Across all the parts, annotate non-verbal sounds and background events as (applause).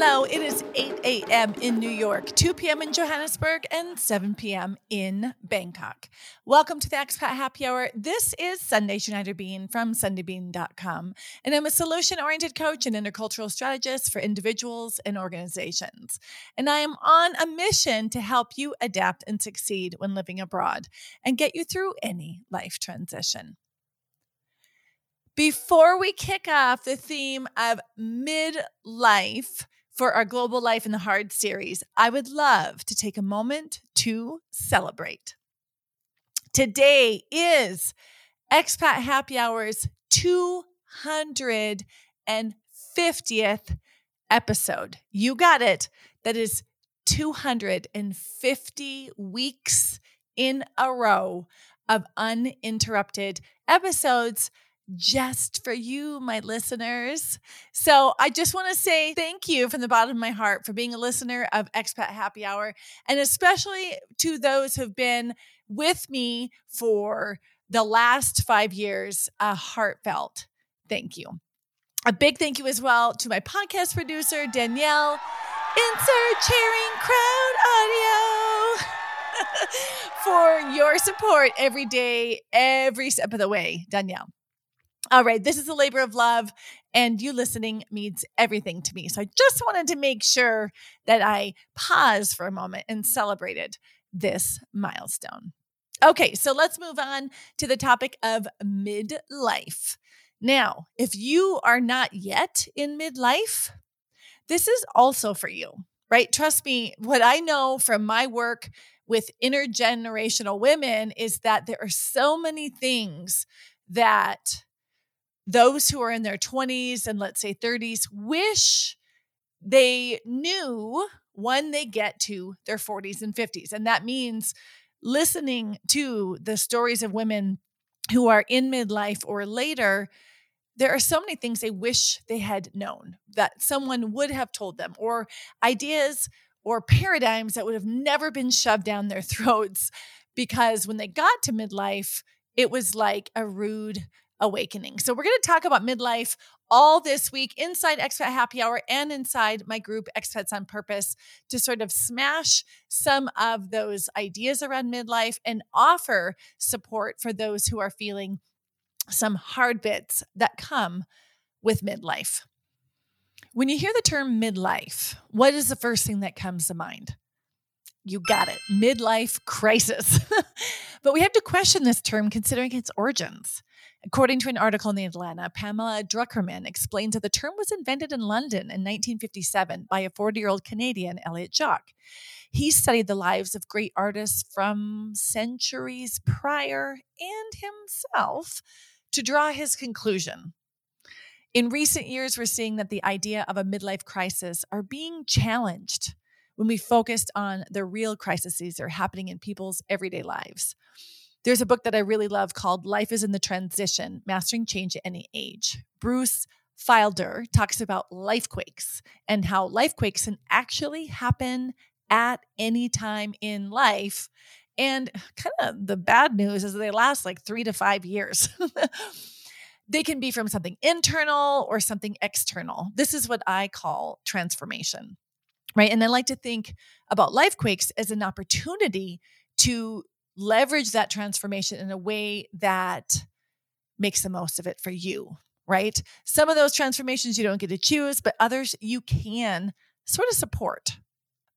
Hello, it is 8 a.m. in New York, 2 p.m. in Johannesburg, and 7 p.m. in Bangkok. Welcome to the Expat Happy Hour. This is Sundae Schneider Bean from SundaeBean.com, and I'm a solution oriented coach and intercultural strategist for individuals and organizations. And I am on a mission to help you adapt and succeed when living abroad and get you through any life transition. Before we kick off the theme of midlife for our Global Life in the Hard series, I would love to take a moment to celebrate. Today is Expat Happy Hour's 250th episode. You got it. That is 250 weeks in a row of uninterrupted episodes just for you, my listeners. So I just want to say thank you from the bottom of my heart for being a listener of Expat Happy Hour, and especially to those who've been with me for the last five years. A heartfelt thank you. A big thank you as well to my podcast producer, Danielle. Insert cheering crowd audio (laughs) for your support every day, every step of the way, Danielle. All right, this is a labor of love, and you listening means everything to me. So I just wanted to make sure that I paused for a moment and celebrated this milestone. Okay, so let's move on to the topic of midlife. Now, if you are not yet in midlife, this is also for you, right? Trust me, what I know from my work with intergenerational women is that there are so many things that those who are in their 20s and let's say 30s wish they knew when they get to their 40s and 50s. And that means listening to the stories of women who are in midlife or later. There are so many things they wish they had known that someone would have told them, or ideas or paradigms that would have never been shoved down their (laughs) throats because when they got to midlife, it was like a rude awakening. So, we're going to talk about midlife all this week inside Expat Happy Hour and inside my group Expats on Purpose to sort of smash some of those ideas around midlife and offer support for those who are feeling some hard bits that come with midlife. When you hear the term midlife, what is the first thing that comes to mind? You got it, midlife crisis. (laughs) but we have to question this term considering its origins. According to an article in the Atlantic, Pamela Druckerman explains that the term was invented in London in 1957 by a 40 year old Canadian, Elliot Jaques. He studied the lives of great artists from centuries prior and himself to draw his conclusion. In recent years, we're seeing that the idea of a midlife crisis are being challenged when we focused on the real crises that are happening in people's everyday lives. There's a book that I really love called Life is in the Transition Mastering Change at Any Age. Bruce Feiler talks about life quakes and how life quakes can actually happen at any time in life. And kind of the bad news is they last like three to five years. (laughs) they can be from something internal or something external. This is what I call transformation, right? And I like to think about life quakes as an opportunity to leverage that transformation in a way that makes the most of it for you, right? Some of those transformations you don't get to choose, but others you can sort of support.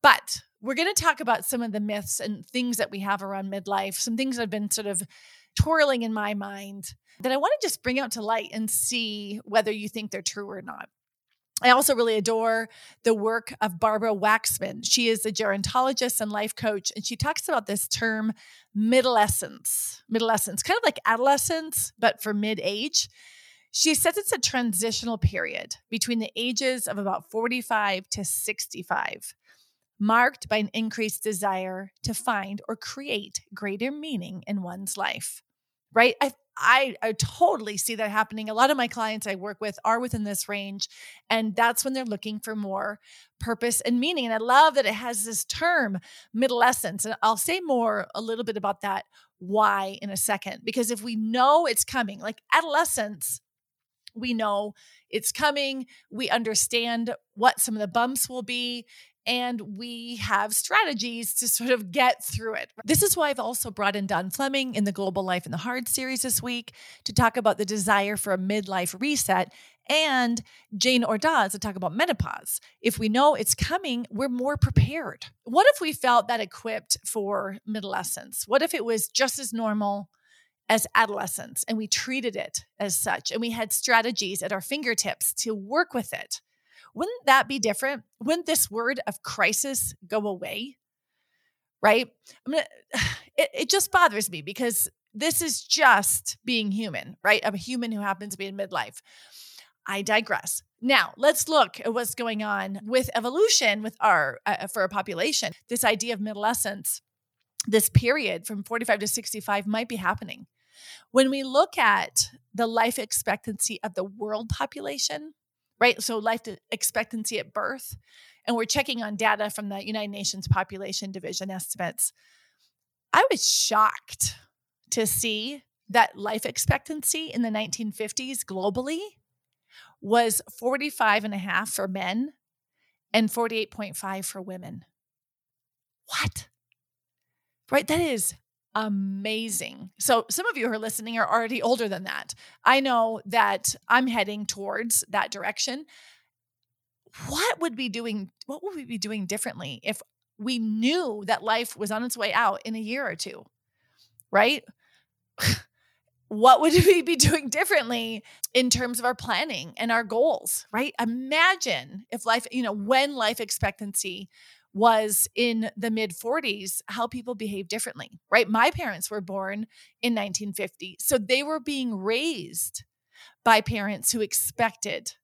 But we're going to talk about some of the myths and things that we have around midlife, some things that have been sort of twirling in my mind that I want to just bring out to light and see whether you think they're true or not. I also really adore the work of Barbara Waxman. She is a gerontologist and life coach, and she talks about this term middlescence. Middlescence, kind of like adolescence, but for mid age. She says it's a transitional period between the ages of about 45 to 65, marked by an increased desire to find or create greater meaning in one's life. Right? I I, I totally see that happening. A lot of my clients I work with are within this range, and that's when they're looking for more purpose and meaning. And I love that it has this term, middlescence. And I'll say more a little bit about that why in a second. Because if we know it's coming, like adolescence We know it's coming. We understand what some of the bumps will be and we have strategies to sort of get through it. This is why I've also brought in Don Fleming in the Global Life in the Hard series this week to talk about the desire for a midlife reset and Jane Ordaz to talk about menopause. If we know it's coming, we're more prepared. What if we felt that equipped for adolescence? What if it was just as normal? as adolescents and we treated it as such and we had strategies at our fingertips to work with it wouldn't that be different? Wouldn't this word of crisis go away? Right? I mean, (sighs) it, it just bothers me because this is just being human, right? A human who happens to be in midlife. I digress. Now, let's look at what's going on with evolution with our uh, for a population. This idea of middlescence, this period from 45 to 65 might be happening. When we look at the life expectancy of the world population, right? So life expectancy at birth. And we're checking on data from the United Nations Population Division estimates. I was shocked to see that life expectancy in the 1950s globally was 45 and a half for men and 48.5 for women. What? Right? That is amazing. So, some of you who are listening are already older than that. I know that I'm heading towards that direction. What would be doing what would we be doing differently if we knew that life was on its way out in a year or two? Right? (laughs) what would we be doing differently in terms of our planning and our goals, right? Imagine if life, you know, when life expectancy was in the mid 40s how people behave differently, right? My parents were born in 1950. So they were being raised by parents who expected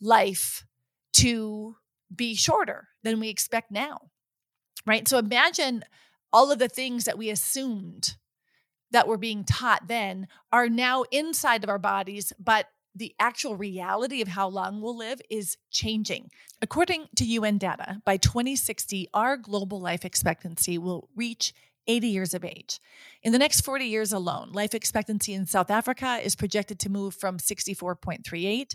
life to be shorter than we expect now, right? So imagine all of the things that we assumed that were being taught then are now inside of our bodies, but the actual reality of how long we'll live is changing. According to UN data, by 2060, our global life expectancy will reach 80 years of age. In the next 40 years alone, life expectancy in South Africa is projected to move from 64.38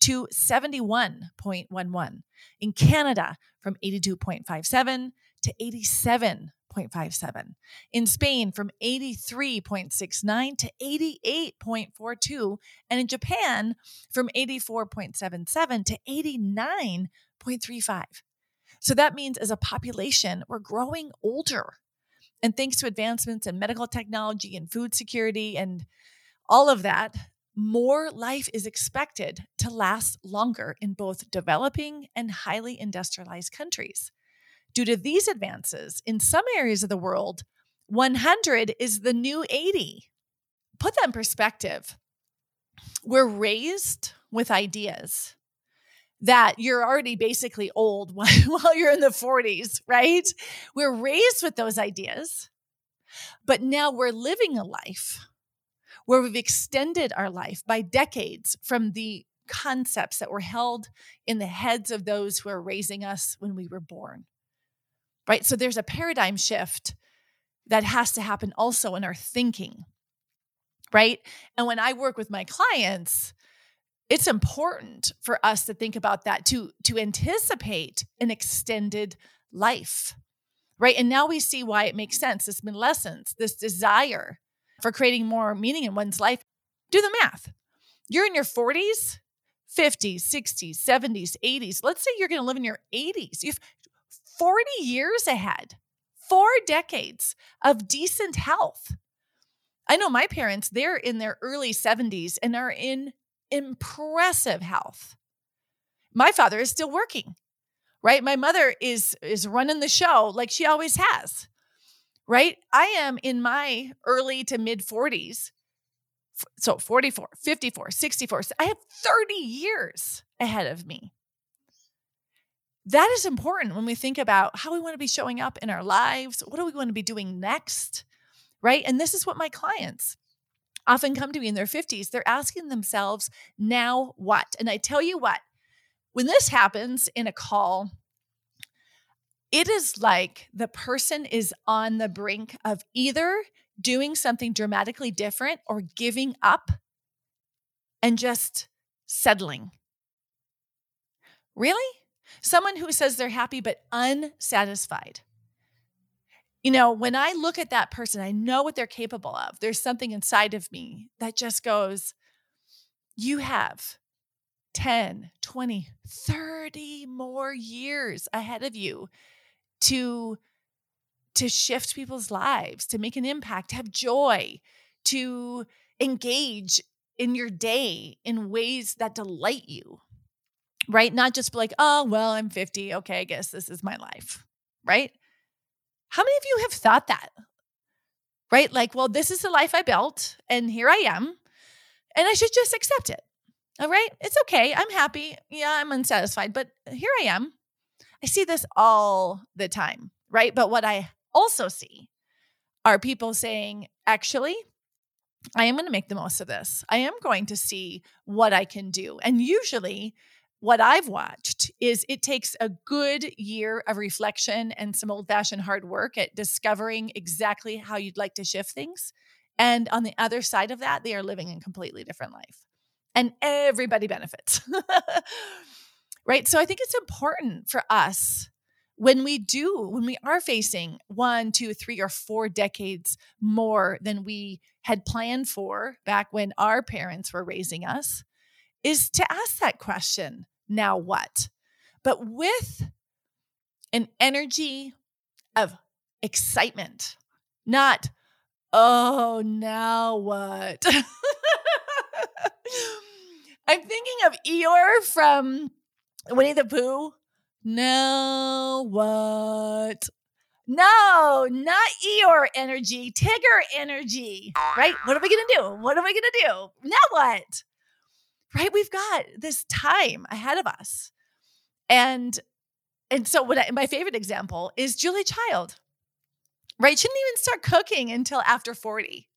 to 71.11. In Canada, from 82.57 to 87 0.57. In Spain, from 83.69 to 88.42. And in Japan, from 84.77 to 89.35. So that means as a population, we're growing older. And thanks to advancements in medical technology and food security and all of that, more life is expected to last longer in both developing and highly industrialized countries. Due to these advances, in some areas of the world, 100 is the new 80. Put that in perspective. We're raised with ideas that you're already basically old (laughs) while you're in the 40s, right? We're raised with those ideas, but now we're living a life where we've extended our life by decades from the concepts that were held in the heads of those who are raising us when we were born right? So there's a paradigm shift that has to happen also in our thinking, right? And when I work with my clients, it's important for us to think about that to to anticipate an extended life right? And now we see why it makes sense. Middlescence. This desire for creating more meaning in one's life. Do the math. You're in your 40s 50s 60s 70s 80s let's say you're going to live in your 80s you've 40 years ahead, four decades of decent health. I know my parents, they're in their early 70s and are in impressive health. My father is still working, right? My mother is is running the show like she always has. Right? I am in my early to mid 40s. So 44, 54, 64. I have 30 years ahead of me that is important when we think about how we want to be showing up in our lives. What are we going to be doing next? Right. And this is what my clients often come to me in their 50s. They're asking themselves, now what? And I tell you what, when this happens in a call, it is like the person is on the brink of either doing something dramatically different or giving up and just settling. Really? Someone who says they're happy but unsatisfied. You know, when I look at that person, I know what they're capable of. There's something inside of me that just goes, You have 10, 20, 30 more years ahead of you to to shift people's lives, to make an impact, to have joy, to engage in your day in ways that delight you. Right? Not just like, "Oh, well, I'm 50. Okay, I guess this is my life." Right? How many of you have thought that? Right? Like, well, this is the life I built and here I am, and I should just accept it. All right? It's okay. I'm happy. Yeah, I'm unsatisfied, but here I am. I see this all the time, right? But what I also see are people saying, actually, I am going to make the most of this. I am going to see what I can do. And usually, what I've watched is it takes a good year of reflection and some old fashioned hard work at discovering exactly how you'd like to shift things. And on the other side of that, they are living a completely different life. And everybody benefits. (laughs) right? So I think it's important for us when we do, when we are facing one, two, three, or four decades more than we had planned for back when our parents were raising us, is to ask that question now what? But with an energy of excitement, not, oh, now what? (laughs) I'm thinking of Eeyore from Winnie the Pooh. Now what? No, not Eeyore energy, Tigger energy, right? What are we going to do? What are we going to do? Now what? Right? We've got this time ahead of us. And and so what I, my favorite example is Julia Child. Right? She didn't even start cooking until after 40.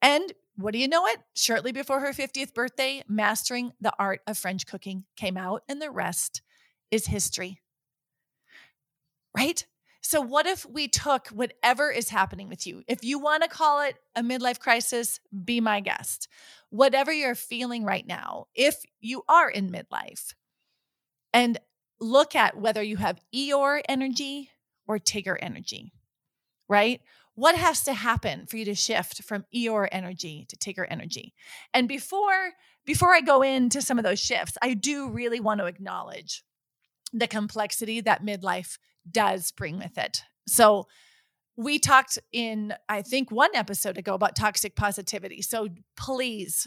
And what do you know it? Shortly before her 50th birthday, Mastering the Art of French Cooking came out, and the rest is history. Right? So, what if we took whatever is happening with you? If you want to call it a midlife crisis, be my guest. Whatever you're feeling right now, if you are in midlife, and look at whether you have Eeyore energy or Tigger energy, right? What has to happen for you to shift from Eeyore energy to Tigger energy? And before before I go into some of those shifts, I do really want to acknowledge the complexity that midlife does bring with it. So, we talked in, I think, one episode ago about toxic positivity. So, please,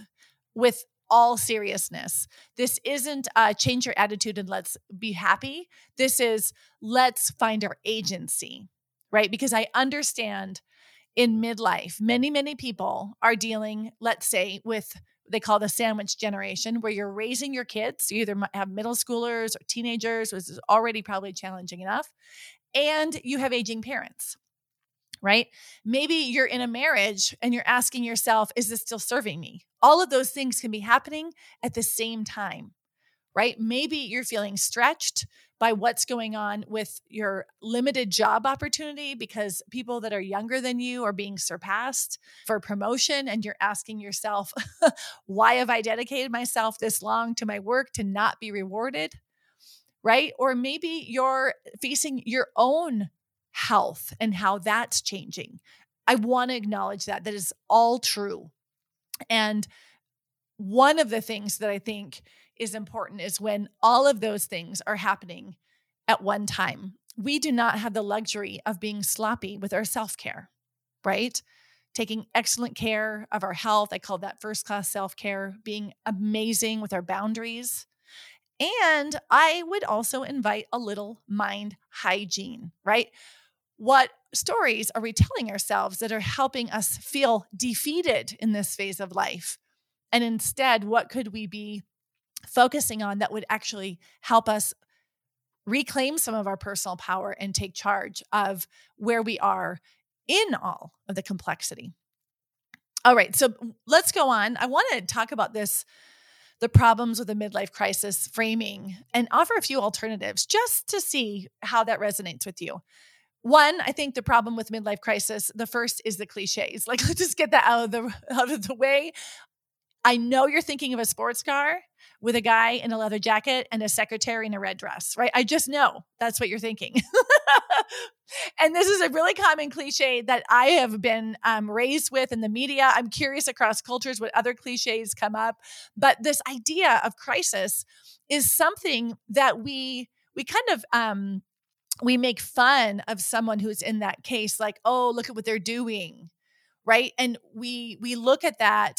with all seriousness, this isn't uh, change your attitude and let's be happy. This is let's find our agency, right? Because I understand in midlife, many, many people are dealing, let's say, with they call the sandwich generation, where you're raising your kids. You either have middle schoolers or teenagers, which is already probably challenging enough, and you have aging parents, right? Maybe you're in a marriage and you're asking yourself, is this still serving me? All of those things can be happening at the same time, right? Maybe you're feeling stretched by what's going on with your limited job opportunity because people that are younger than you are being surpassed for promotion and you're asking yourself (laughs) why have i dedicated myself this long to my work to not be rewarded? Right? Or maybe you're facing your own health and how that's changing. I want to acknowledge that. That is all true. And one of the things that i think is important is when all of those things are happening at one time. We do not have the luxury of being sloppy with our self care, right? Taking excellent care of our health. I call that first class self care, being amazing with our boundaries. And I would also invite a little mind hygiene, right? What stories are we telling ourselves that are helping us feel defeated in this phase of life? And instead, what could we be focusing on that would actually help us reclaim some of our personal power and take charge of where we are in all of the complexity. All right, so let's go on. I want to talk about this the problems with the midlife crisis framing and offer a few alternatives just to see how that resonates with you. One, I think the problem with midlife crisis, the first is the cliches. (laughs) Like let's just get that out of the out of the way. I know you're thinking of a sports car with a guy in a leather jacket and a secretary in a red dress, right? I just know that's what you're thinking. (laughs) and this is a really common cliche that I have been um, raised with in the media. I'm curious across cultures what other cliches come up, but this idea of crisis is something that we we kind of um, we make fun of someone who's in that case, like, oh, look at what they're doing, right? And we we look at that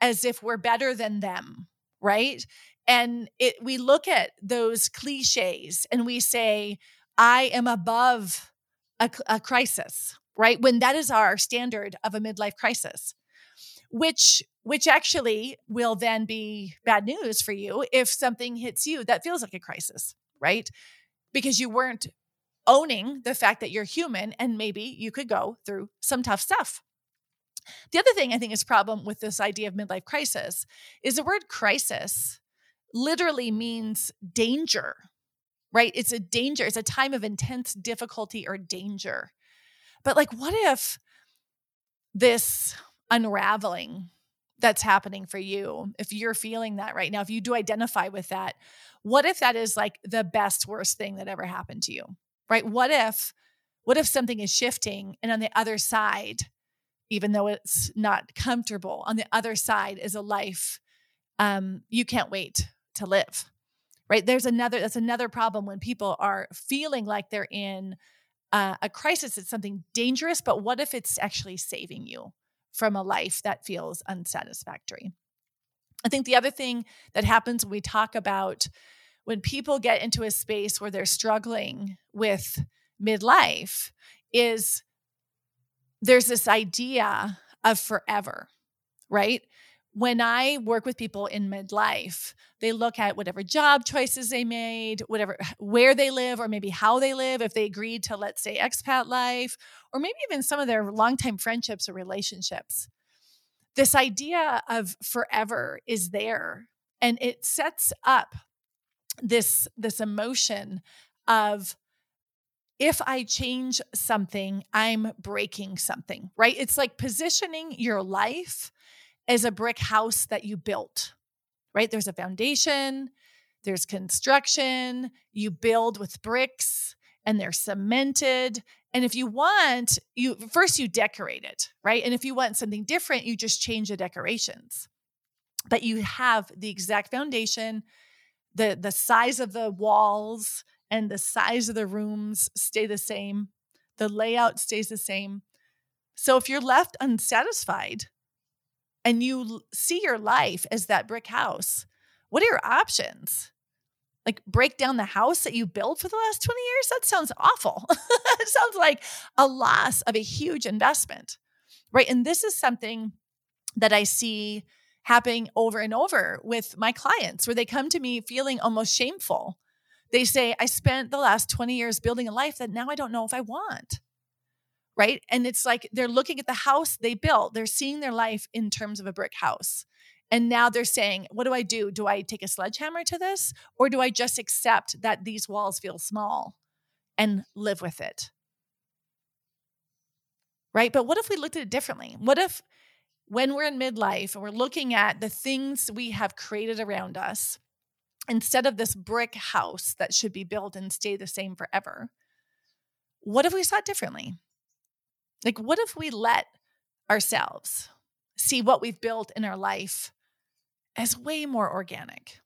as if we're better than them, right? And it we look at those cliches and we say, I am above a, a crisis, right? When that is our standard of a midlife crisis, which which actually will then be bad news for you if something hits you that feels like a crisis, right? Because you weren't owning the fact that you're human and maybe you could go through some tough stuff. The other thing I think is problem with this idea of midlife crisis is the word crisis literally means danger, right? It's a danger, it's a time of intense difficulty or danger. But, like, what if this unraveling that's happening for you, if you're feeling that right now, if you do identify with that, what if that is like the best, worst thing that ever happened to you, right? What if, what if something is shifting and on the other side, even though it's not comfortable, on the other side is a life um, you can't wait to live? right there's another that's another problem when people are feeling like they're in uh, a crisis it's something dangerous but what if it's actually saving you from a life that feels unsatisfactory i think the other thing that happens when we talk about when people get into a space where they're struggling with midlife is there's this idea of forever right when I work with people in midlife, they look at whatever job choices they made, whatever where they live, or maybe how they live, if they agreed to, let's say, expat life, or maybe even some of their longtime friendships or relationships. This idea of forever is there, and it sets up this this emotion of if I change something, I'm breaking something, right? It's like positioning your life as a brick house that you built, right? There's a foundation, there's construction, you build with bricks and they're cemented. And if you want, you first you decorate it, right? And if you want something different, you just change the decorations. But you have the exact foundation, the the size of the walls and the size of the rooms stay the same. The layout stays the same. So if you're left unsatisfied and you see your life as that brick house, what are your options? Like break down the house that you built for the last 20 years? That sounds awful. (laughs) it sounds like a loss of a huge investment, right? And this is something that I see happening over and over with my clients where they come to me feeling almost shameful. They say, I spent the last 20 years building a life that now I don't know if I want right? And it's like they're looking at the house they built, they're seeing their life in terms of a brick house. And now they're saying, what do I do? Do I take a sledgehammer to this? Or do I just accept that these walls feel small and live with it? Right? But what if we looked at it differently? What if when we're in midlife and we're looking at the things we have created around us, instead of this brick house that should be built and stay the same forever, what if we saw it differently? Like, what if we let ourselves see what we've built in our life as way more organic?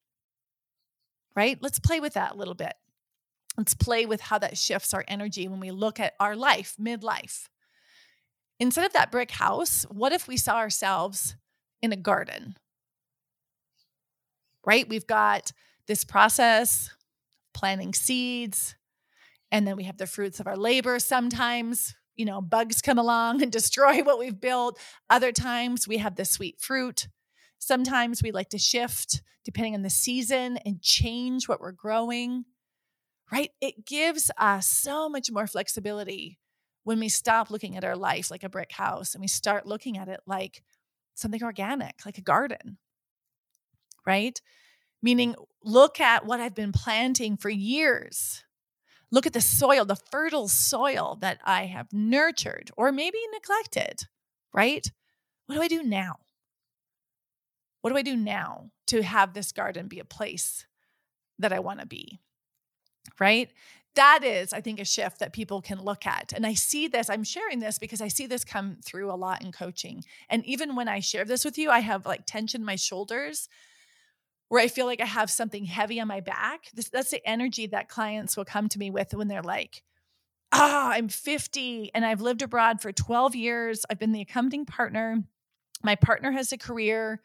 Right? Let's play with that a little bit. Let's play with how that shifts our energy when we look at our life, midlife. Instead of that brick house, what if we saw ourselves in a garden? Right? We've got this process, planting seeds, and then we have the fruits of our labor sometimes you know, bugs come along (laughs) and destroy what we've built. Other times we have the sweet fruit. Sometimes we like to shift depending on the season and change what we're growing, right? It gives us so much more flexibility when we stop looking at our life like a brick house and we start looking at it like something organic, like a garden, right? Meaning, look at what I've been planting for years Look at the soil, the fertile soil that I have nurtured or maybe neglected, right? What do I do now? What do I do now to have this garden be a place that I want to be? Right? That is, I think, a shift that people can look at. And I see this, I'm sharing this because I see this come through a lot in coaching. And even when I share this with you, I have like tension in my shoulders where I feel like I have something heavy on my back. This, that's the energy that clients will come to me with when they're like, ah, I'm 50 and I've lived abroad for 12 years. I've been the accompanying partner. My partner has a career.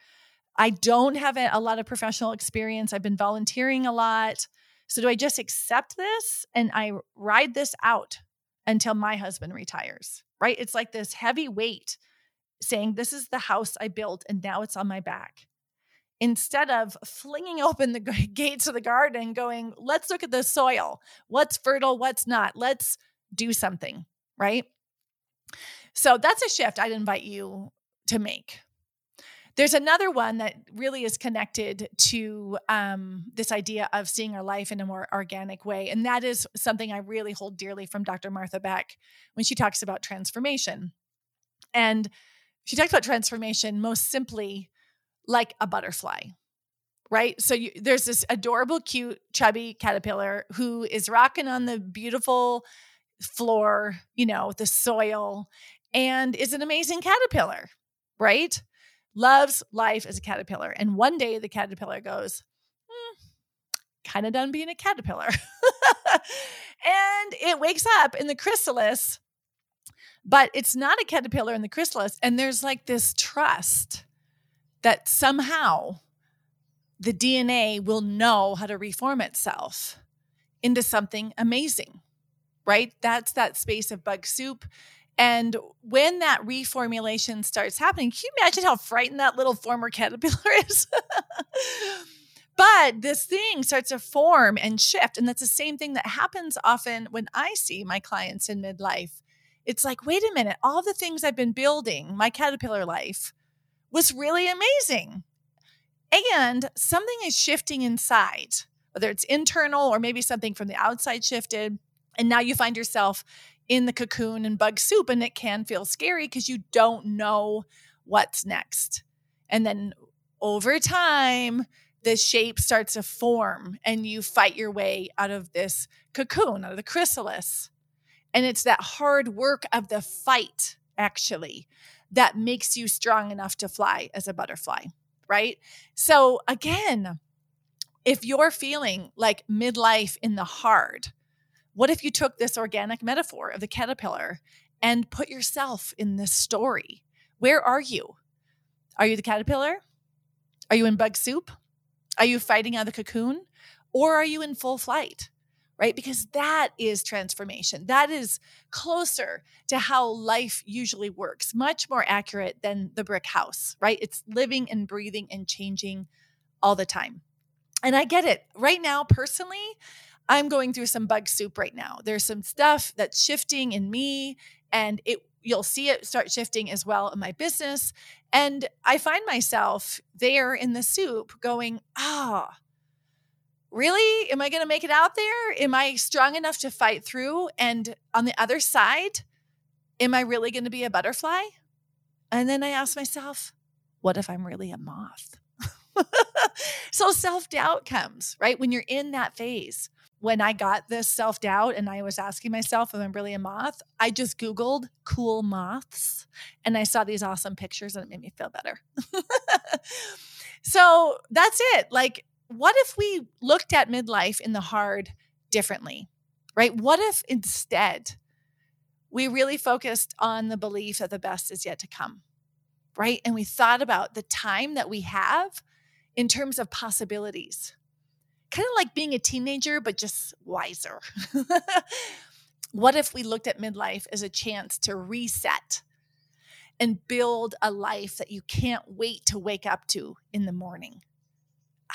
I don't have a lot of professional experience. I've been volunteering a lot. So, do I just accept this and I ride this out until my husband retires? Right? It's like this heavy weight saying, This is the house I built and now it's on my back instead of flinging open the (laughs) gates of the garden going, let's look at the soil. What's fertile? What's not? Let's do something, right? So that's a shift I'd invite you to make. There's another one that really is connected to um, this idea of seeing our life in a more organic way. And that is something I really hold dearly from Dr. Martha Beck when she talks about transformation. And she talks about transformation most simply like a butterfly right? So you, there's this adorable, cute, chubby caterpillar who is rocking on the beautiful floor, you know, the soil, and is an amazing caterpillar, right? Loves life as a caterpillar. And one day the caterpillar goes, hmm, kind of done being a caterpillar. (laughs) and it wakes up in the chrysalis, but it's not a caterpillar in the chrysalis. And there's like this trust that somehow the DNA will know how to reform itself into something amazing, right? That's that space of bug soup. And when that reformulation starts happening, can you imagine how frightened that little former caterpillar (laughs) is? but this thing starts to form and shift. And that's the same thing that happens often when I see my clients in midlife. It's like, wait a minute, all the things I've been building, my caterpillar life, was really amazing. And something is shifting inside, whether it's internal or maybe something from the outside shifted. And now you find yourself in the cocoon and bug soup, and it can feel scary because you don't know what's next. And then over time, the shape starts to form, and you fight your way out of this cocoon, out of the chrysalis. And it's that hard work of the fight, actually, that makes you strong enough to fly as a butterfly, right? So, again, if you're feeling like midlife in the hard, what if you took this organic metaphor of the caterpillar and put yourself in this story? Where are you? Are you the caterpillar? Are you in bug soup? Are you fighting out of the cocoon? Or are you in full flight? Right? Because that is transformation. That is closer to how life usually works, much more accurate than the brick house, right? It's living and breathing and changing all the time. And I get it. Right now, personally, I'm going through some bug soup right now. There's some stuff that's shifting in me and it you'll see it start shifting as well in my business. And I find myself there in the soup going, ah, oh, really? Am I going to make it out there? Am I strong enough to fight through? And on the other side, am I really going to be a butterfly? And then I ask myself, what if I'm really a moth? (laughs) so self doubt comes, right? When you're in that phase. When I got this self doubt and I was asking myself if I'm really a moth, I just Googled cool moths and I saw these awesome pictures and it made me feel better. (laughs) so that's it. Like, what if we looked at midlife in the hard differently, right? What if instead we really focused on the belief that the best is yet to come, right? And we thought about the time that we have in terms of possibilities, kind of like being a teenager, but just wiser. (laughs) what if we looked at midlife as a chance to reset? And build a life that you can't wait to wake up to in the morning.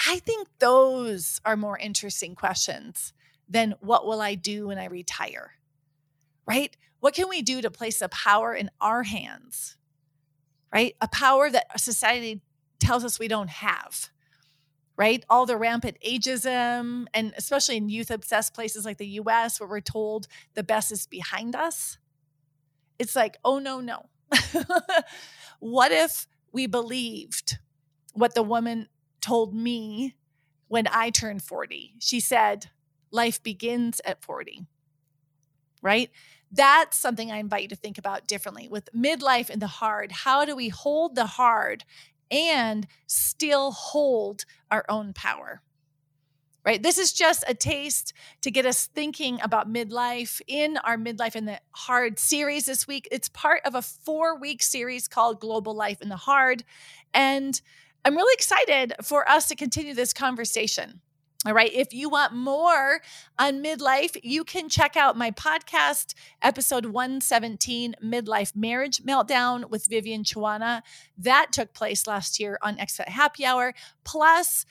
I think those are more interesting questions than what will I do when I retire? Right? What can we do to place a power in our hands? Right? A power that society tells us we don't have. Right? All the rampant ageism, and especially in youth obsessed places like the US, where we're told the best is behind us. It's like, oh, no, no. (laughs) what if we believed what the woman told me when I turned 40. She said, Life begins at 40, right? That's something I invite you to think about differently with midlife and the hard. How do we hold the hard and still hold our own power? Right? This is just a taste to get us thinking about midlife in our Midlife in the Hard series this week. It's part of a four week series called Global Life in the Hard. And I'm really excited for us to continue this conversation. All right. If you want more on midlife, you can check out my podcast, episode 117, Midlife Marriage Meltdown with Vivian Chuana. That took place last year on Expat Happy Hour. Plus,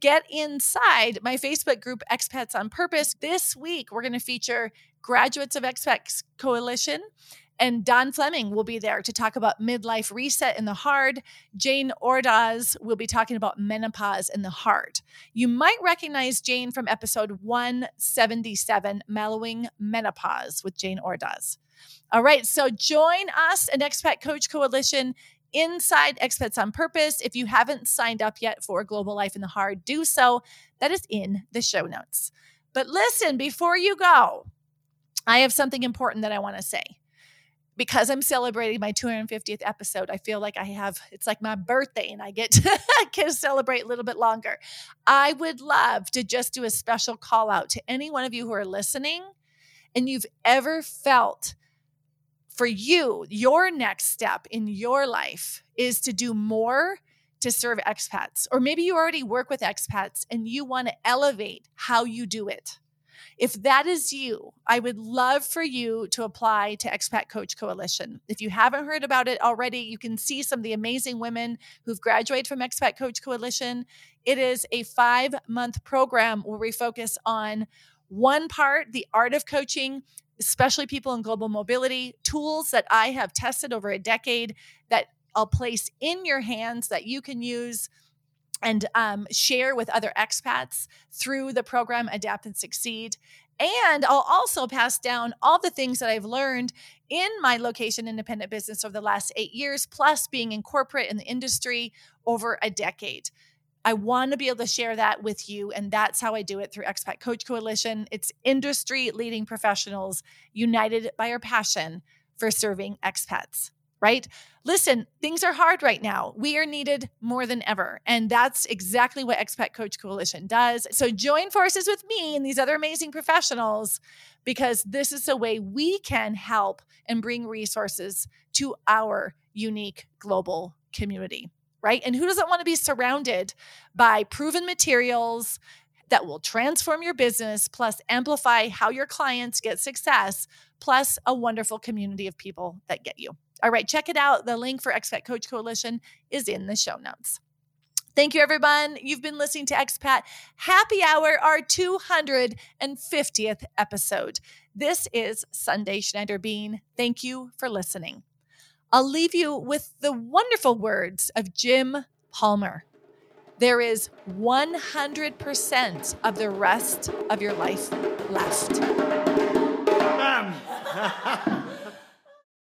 get inside my Facebook group, Expats on Purpose. This week, we're going to feature graduates of Expats Coalition and Don Fleming will be there to talk about midlife reset in the hard. Jane Ordaz will be talking about menopause in the heart. You might recognize Jane from episode 177, Mellowing Menopause with Jane Ordaz. All right, so join us an Expat Coach Coalition inside Expats on Purpose. If you haven't signed up yet for Global Life in the Hard, do so. That is in the show notes. But listen, before you go, I have something important that I want to say because I'm celebrating my 250th episode, I feel like I have, it's like my birthday and (laughs) I get to, celebrate a little bit longer. I would love to just do a special call out to any one of you who are listening and you've ever felt for you, your next step in your life is to do more to serve expats. Or maybe you already work with expats and you want to elevate how you do it if that is you, I would love for you to apply to Expat Coach Coalition. If you haven't heard about it already, you can see some of the amazing women who've graduated from Expat Coach Coalition. It is a five month program where we focus on one part, the art of coaching, especially people in global mobility, tools that I have tested over a decade that I'll place in your hands that you can use and um, share with other expats through the program Adapt and Succeed. And I'll also pass down all the things that I've learned in my location independent business over the last eight years, plus being in corporate in the industry over a decade. I want to be able to share that with you. And that's how I do it through Expat Coach Coalition. It's industry leading professionals united by our passion for serving expats right? Listen, things are hard right now. We are needed more than ever. And that's exactly what Expat Coach Coalition does. So join forces with me and these other amazing professionals because this is a way we can help and bring resources to our unique global community, right? And who doesn't want to be surrounded by proven materials? That will transform your business, plus amplify how your clients get success, plus a wonderful community of people that get you. All right, check it out. The link for Expat Coach Coalition is in the show notes. Thank you, everyone. You've been listening to Expat Happy Hour, our 250th episode. This is Sundae Schneider Bean. Thank you for listening. I'll leave you with the wonderful words of Jim Palmer. There is 100% of the rest of your life left. (laughs)